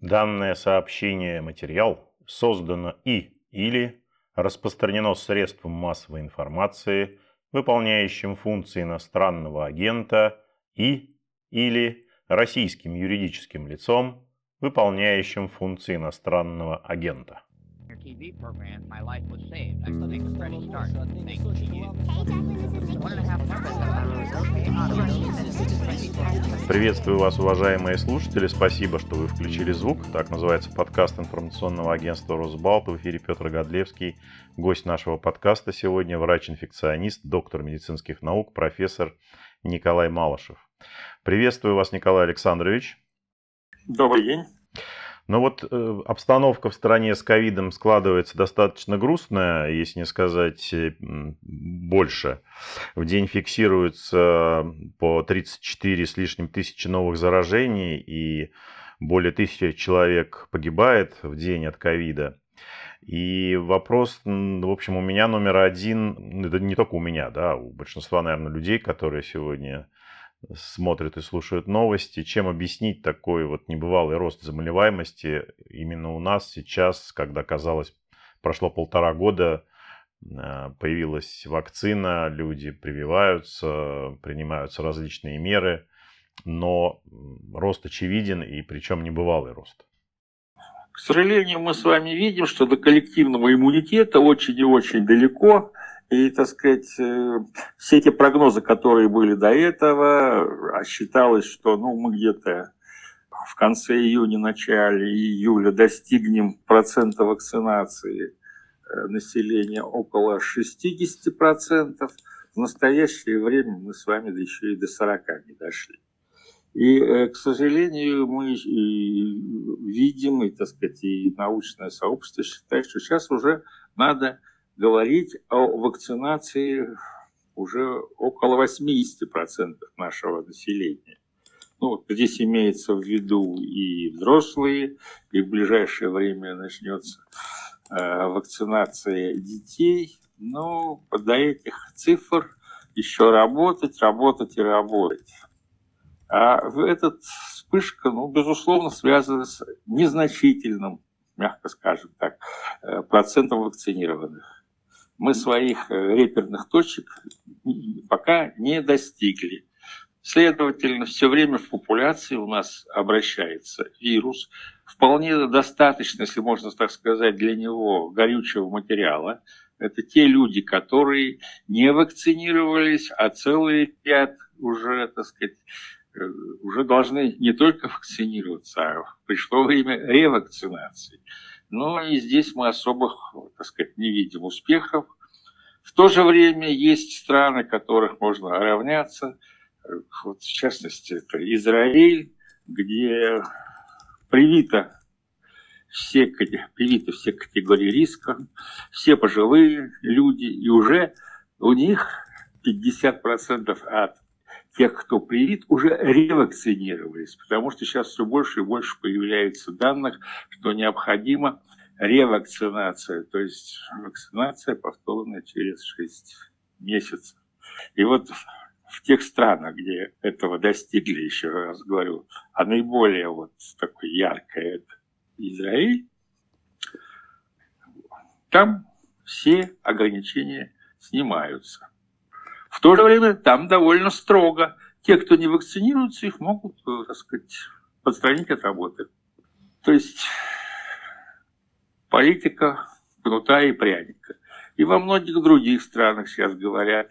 Данное сообщение материал создано и или распространено средством массовой информации, выполняющим функции иностранного агента и или российским юридическим лицом, выполняющим функции иностранного агента. TV program, my life was saved. I still make a fresh start. Thank you. Приветствую вас, уважаемые слушатели. Спасибо, что вы включили звук. Так называется подкаст информационного агентства «Росбалт». В эфире Петр Годлевский. Гость нашего подкаста сегодня врач-инфекционист, доктор медицинских наук, профессор Николай Малышев. Приветствую вас, Николай Александрович. Добрый день. Но вот э, обстановка в стране с ковидом складывается достаточно грустная, если не сказать э, больше. В день фиксируется по 34 с лишним тысячи новых заражений и более тысячи человек погибает в день от ковида. И вопрос, в общем, у меня номер один, это не только у меня, да, у большинства, наверное, людей, которые сегодня смотрят и слушают новости. Чем объяснить такой вот небывалый рост заболеваемости именно у нас сейчас, когда, казалось, прошло полтора года, а, появилась вакцина, люди прививаются, принимаются различные меры, но рост очевиден и причем небывалый рост. К сожалению, мы с вами видим, что до коллективного иммунитета очень и очень далеко. И, так сказать, э, все эти прогнозы, которые были до этого, а считалось, что ну, мы где-то в конце июня, начале июля достигнем процента вакцинации э, населения около 60%. В настоящее время мы с вами еще и до 40 не дошли. И, э, к сожалению, мы видим, и, так сказать, и научное сообщество считает, что сейчас уже надо говорить о вакцинации уже около 80% нашего населения. Ну, вот здесь имеется в виду и взрослые, и в ближайшее время начнется э, вакцинация детей. Но до этих цифр еще работать, работать и работать. А этот вспышка, ну, безусловно, связана с незначительным, мягко скажем так, э, процентом вакцинированных мы своих э, реперных точек пока не достигли. Следовательно, все время в популяции у нас обращается вирус. Вполне достаточно, если можно так сказать, для него горючего материала. Это те люди, которые не вакцинировались, а целый ряд уже, так сказать, э, уже должны не только вакцинироваться, а пришло время ревакцинации. Но и здесь мы особых, так сказать, не видим успехов. В то же время есть страны, которых можно равняться. Вот, в частности, это Израиль, где привито все, привиты все категории риска, все пожилые люди, и уже у них 50% от тех, кто привит, уже ревакцинировались, потому что сейчас все больше и больше появляется данных, что необходимо ревакцинация, то есть вакцинация повторная через 6 месяцев. И вот в тех странах, где этого достигли, еще раз говорю, а наиболее вот такое яркое это Израиль, там все ограничения снимаются. В то же время там довольно строго. Те, кто не вакцинируется, их могут, э, так сказать, подстранить от работы. То есть политика кнута и пряника. И во многих других странах сейчас говорят,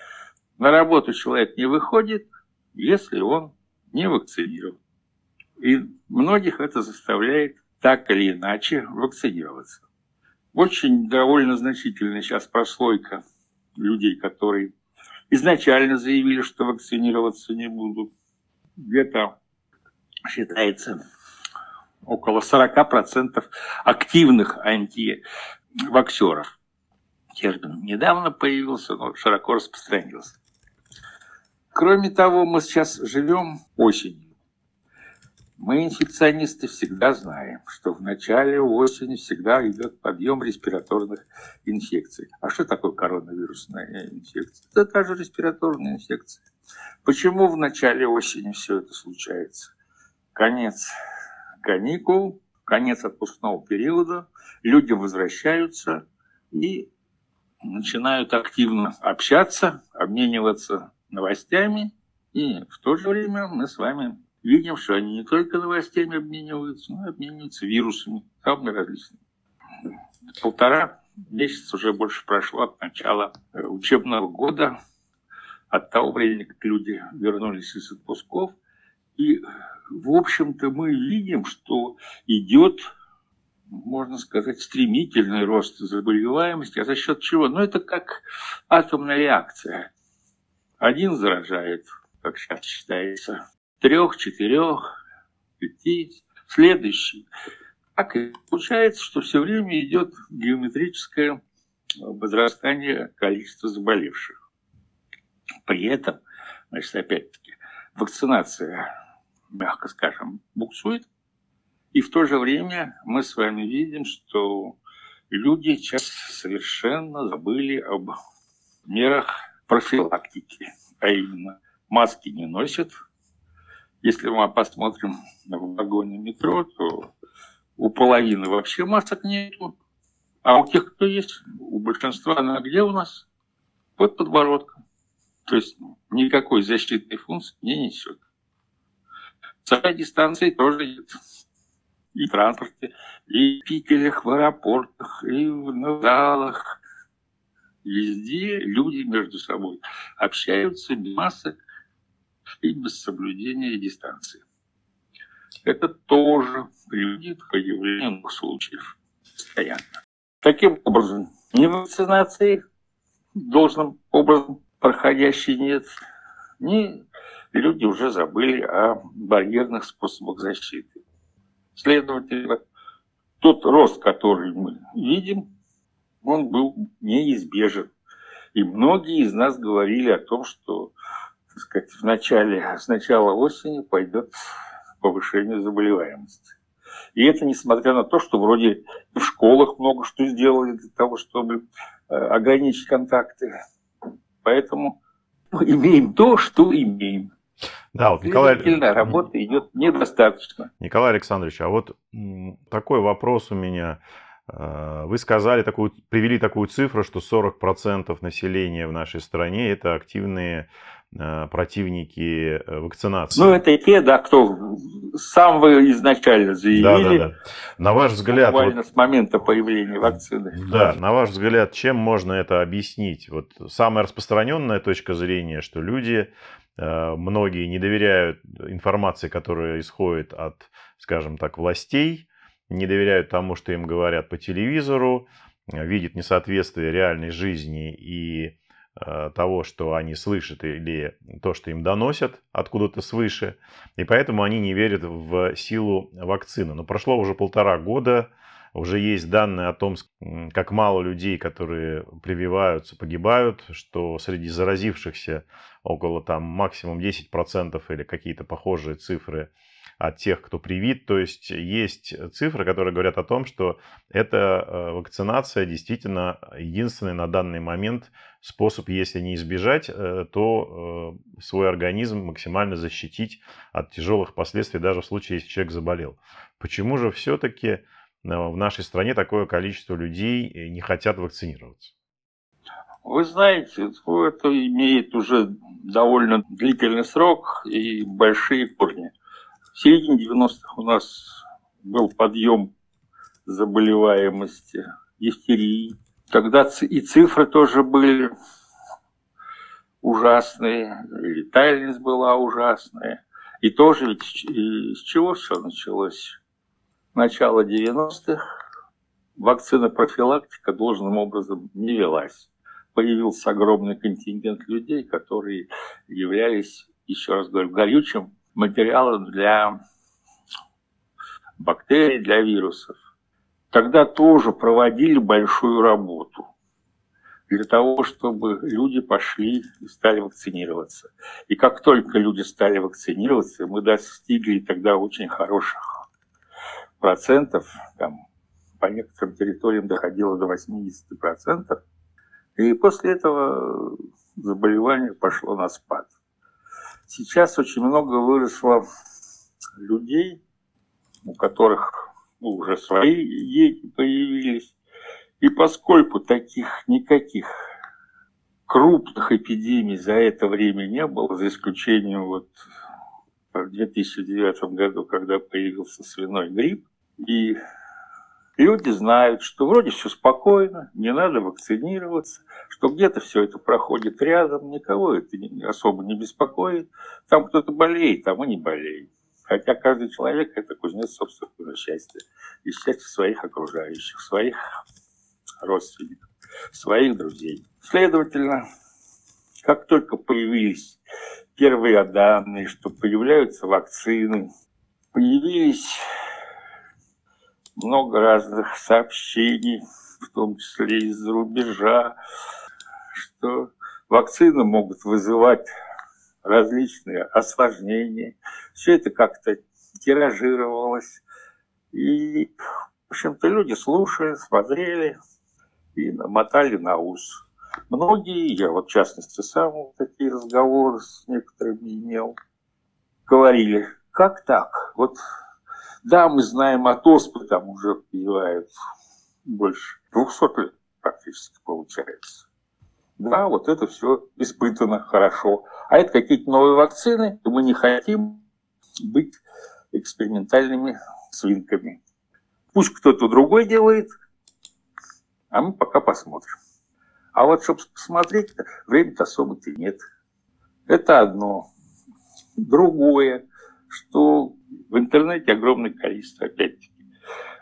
на работу человек не выходит, если он не вакцинирован. И многих это заставляет так или иначе вакцинироваться. Очень довольно значительная сейчас прослойка людей, которые изначально заявили, что вакцинироваться не будут. Где-то считается около 40% активных антиваксеров. Термин недавно появился, но широко распространился. Кроме того, мы сейчас живем осенью. Мы, инфекционисты, всегда знаем, что в начале осени всегда идет подъем респираторных инфекций. А что такое коронавирусная инфекция? Это та же респираторная инфекция. Почему в начале осени все это случается? Конец каникул, конец отпускного периода, люди возвращаются и начинают активно общаться, обмениваться новостями, и в то же время мы с вами видим, что они не только новостями обмениваются, но и обмениваются вирусами, самыми различными. Полтора месяца уже больше прошло от начала э, учебного года, от того времени, как люди вернулись из отпусков. И, в общем-то, мы видим, что идет, можно сказать, стремительный рост заболеваемости. А за счет чего? Ну, это как атомная реакция. Один заражает, как сейчас считается, трех, четырех, пяти, следующий. Так и получается, что все время идет геометрическое возрастание количества заболевших. При этом, значит, опять-таки, вакцинация, мягко скажем, буксует. И в то же время мы с вами видим, что люди сейчас совершенно забыли об мерах профилактики, а именно маски не носят, если мы посмотрим в вагоне метро, то у половины вообще масок нету. А у тех, кто есть, у большинства она где у нас? Под подбородком. То есть никакой защитной функции не несет. Целая дистанции тоже нет. И в транспорте, и в пикелях, в аэропортах, и в залах. Везде люди между собой общаются без масок, и без соблюдения дистанции. Это тоже приводит к появлению новых случаев постоянно. Таким образом, ни вакцинации должным образом проходящей нет, ни люди уже забыли о барьерных способах защиты. Следовательно, тот рост, который мы видим, он был неизбежен. И многие из нас говорили о том, что так сказать, в начале, с начала осени пойдет повышение заболеваемости. И это несмотря на то, что вроде в школах много что сделали для того, чтобы э, ограничить контакты. Поэтому имеем то, что имеем. Да, вот Николай... работа идет недостаточно. Николай Александрович, а вот такой вопрос у меня. Э, вы сказали, такую, привели такую цифру, что 40% населения в нашей стране это активные противники э, вакцинации. Ну, это те, да, кто с самого изначально заявили. Да, да, да. На ваш взгляд... Буквально вот, с момента появления вакцины. Да, на ваш взгляд, чем можно это объяснить? Вот самая распространенная точка зрения, что люди, э, многие не доверяют информации, которая исходит от, скажем так, властей, не доверяют тому, что им говорят по телевизору, видят несоответствие реальной жизни и Э, того, что они слышат или то, что им доносят откуда-то свыше. И поэтому они не верят в силу вакцины. Но прошло уже полтора года, уже есть данные о том, как мало людей, которые прививаются, погибают, что среди заразившихся около там максимум 10% или какие-то похожие цифры от тех, кто привит. То есть есть цифры, которые говорят о том, что эта э, вакцинация действительно единственный на данный момент способ, если не избежать, э, то э, свой организм максимально защитить от тяжелых последствий, даже в случае, если человек заболел. Почему же все-таки в нашей стране такое количество людей не хотят вакцинироваться? Вы знаете, это имеет уже довольно длительный срок и большие корни. В середине 90-х у нас был подъем заболеваемости дифтерии. Тогда и цифры тоже были ужасные, летальность была ужасная. И тоже ведь с чего все началось? Начало 90-х вакцина профилактика должным образом не велась. Появился огромный контингент людей, которые являлись, еще раз говорю, горючим материалом для бактерий, для вирусов. Тогда тоже проводили большую работу для того, чтобы люди пошли и стали вакцинироваться. И как только люди стали вакцинироваться, мы достигли тогда очень хороших процентов, там, по некоторым территориям доходило до 80%. И после этого заболевание пошло на спад. Сейчас очень много выросло людей, у которых ну, уже свои дети появились. И поскольку таких никаких крупных эпидемий за это время не было, за исключением вот в 2009 году, когда появился свиной грипп, и люди знают, что вроде все спокойно, не надо вакцинироваться, что где-то все это проходит рядом, никого это особо не беспокоит. Там кто-то болеет, там и не болеет. Хотя каждый человек – это кузнец собственного счастья. И счастья своих окружающих, своих родственников, своих друзей. Следовательно, как только появились первые данные, что появляются вакцины, появились много разных сообщений, в том числе из-за рубежа, что вакцины могут вызывать различные осложнения. Все это как-то тиражировалось. И, в общем-то, люди слушали, смотрели и намотали на ус. Многие, я вот в частности сам вот такие разговоры с некоторыми имел, говорили, как так? Вот да, мы знаем от оспы, там уже пивают больше 200 лет практически получается. Да, вот это все испытано хорошо. А это какие-то новые вакцины, и мы не хотим быть экспериментальными свинками. Пусть кто-то другой делает, а мы пока посмотрим. А вот чтобы посмотреть, времени-то особо-то нет. Это одно. Другое, что в интернете огромное количество, опять-таки,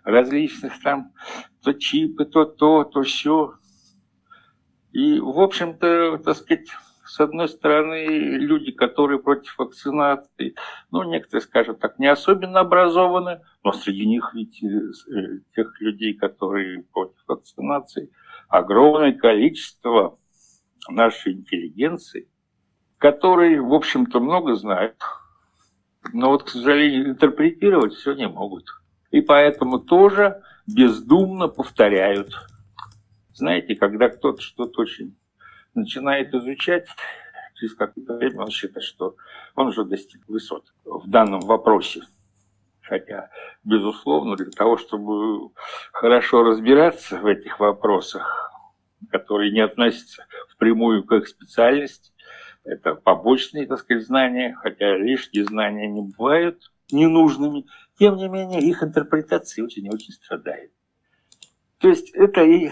различных там то чипы, то то, то все. И, в общем-то, так сказать, с одной стороны, люди, которые против вакцинации, ну, некоторые, скажем так, не особенно образованы, но среди них ведь э, тех людей, которые против вакцинации, огромное количество нашей интеллигенции, которые, в общем-то, много знают, но вот, к сожалению, интерпретировать все не могут. И поэтому тоже бездумно повторяют. Знаете, когда кто-то что-то очень начинает изучать, через какое-то время он считает, что он уже достиг высот в данном вопросе. Хотя, безусловно, для того, чтобы хорошо разбираться в этих вопросах, которые не относятся впрямую к их специальности, это побочные, так сказать, знания, хотя лишние знания не бывают ненужными, тем не менее их интерпретация очень очень страдает. То есть это и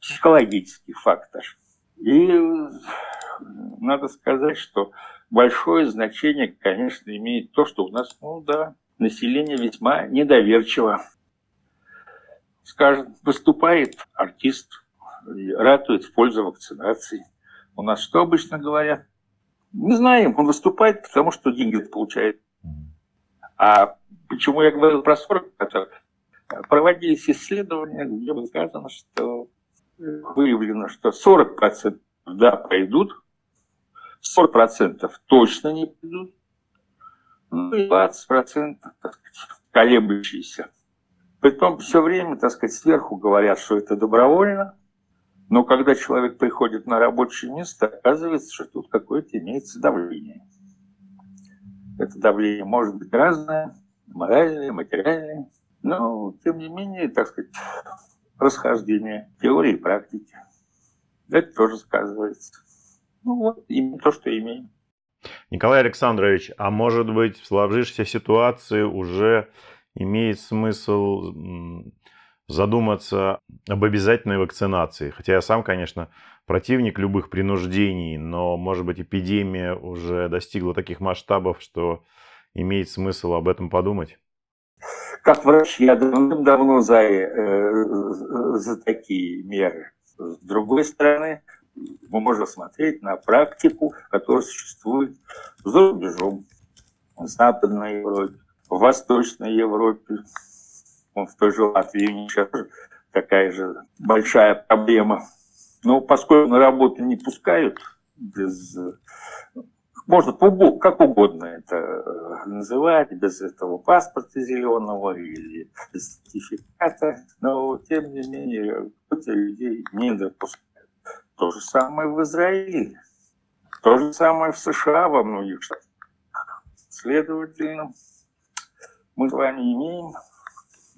психологический фактор. И надо сказать, что большое значение, конечно, имеет то, что у нас, ну да, население весьма недоверчиво. Скажем, выступает артист, ратует в пользу вакцинации – у нас что обычно говорят? Не знаем, он выступает, потому что деньги получает. А почему я говорил про 40 Проводились исследования, где было сказано, что выявлено, что 40% да, пойдут, 40% точно не пойдут, ну и 20% так сказать, колеблющиеся. Притом все время, так сказать, сверху говорят, что это добровольно, но когда человек приходит на рабочее место, оказывается, что тут какое-то имеется давление. Это давление может быть разное, моральное, материальное, но, тем не менее, так сказать, расхождение теории и практики. Это тоже сказывается. Ну вот, именно то, что имеем. Николай Александрович, а может быть в сложившейся ситуации уже имеет смысл задуматься об обязательной вакцинации. Хотя я сам, конечно, противник любых принуждений, но, может быть, эпидемия уже достигла таких масштабов, что имеет смысл об этом подумать. Как врач я давным-давно за, э, за такие меры. С другой стороны, мы можем смотреть на практику, которая существует за рубежом, в Западной Европе, в Восточной Европе, в той же Латвии сейчас такая же большая проблема. Но поскольку на работу не пускают, без, можно как угодно это э, называть, без этого паспорта зеленого или сертификата, но тем не менее людей не допускают. То же самое в Израиле, то же самое в США во многих штатах. Следовательно, мы с вами имеем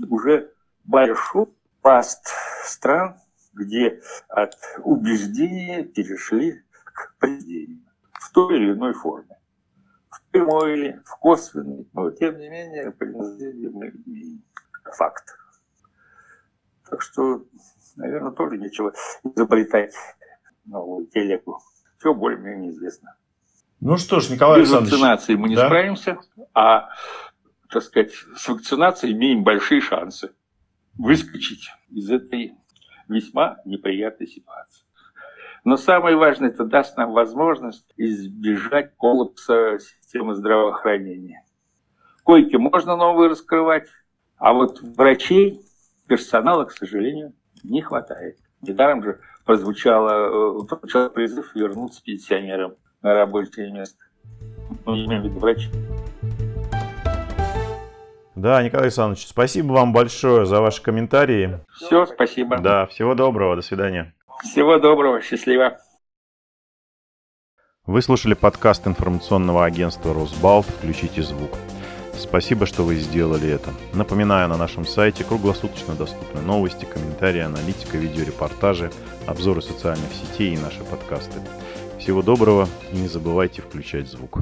уже большой пласт стран, где от убеждения перешли к поведению в той или иной форме. В прямой или в косвенной, но тем не менее принуждение мы имеем факт. Так что, наверное, тоже нечего изобретать новую телегу. Все более-менее известно. Ну что ж, Николай Без Александрович. вакцинации мы не да? справимся, а, так сказать, с вакцинацией имеем большие шансы выскочить из этой весьма неприятной ситуации. Но самое важное, это даст нам возможность избежать коллапса системы здравоохранения. Койки можно новые раскрывать, а вот врачей, персонала, к сожалению, не хватает. Недаром же прозвучало, э, прозвучал призыв вернуться пенсионерам на рабочее место. Ну, имею в виду врачи. Да, Николай Александрович, спасибо вам большое за ваши комментарии. Все, спасибо. Да, всего доброго, до свидания. Всего доброго, счастливо. Вы слушали подкаст информационного агентства «Росбалт. Включите звук». Спасибо, что вы сделали это. Напоминаю, на нашем сайте круглосуточно доступны новости, комментарии, аналитика, видеорепортажи, обзоры социальных сетей и наши подкасты. Всего доброго и не забывайте включать звук.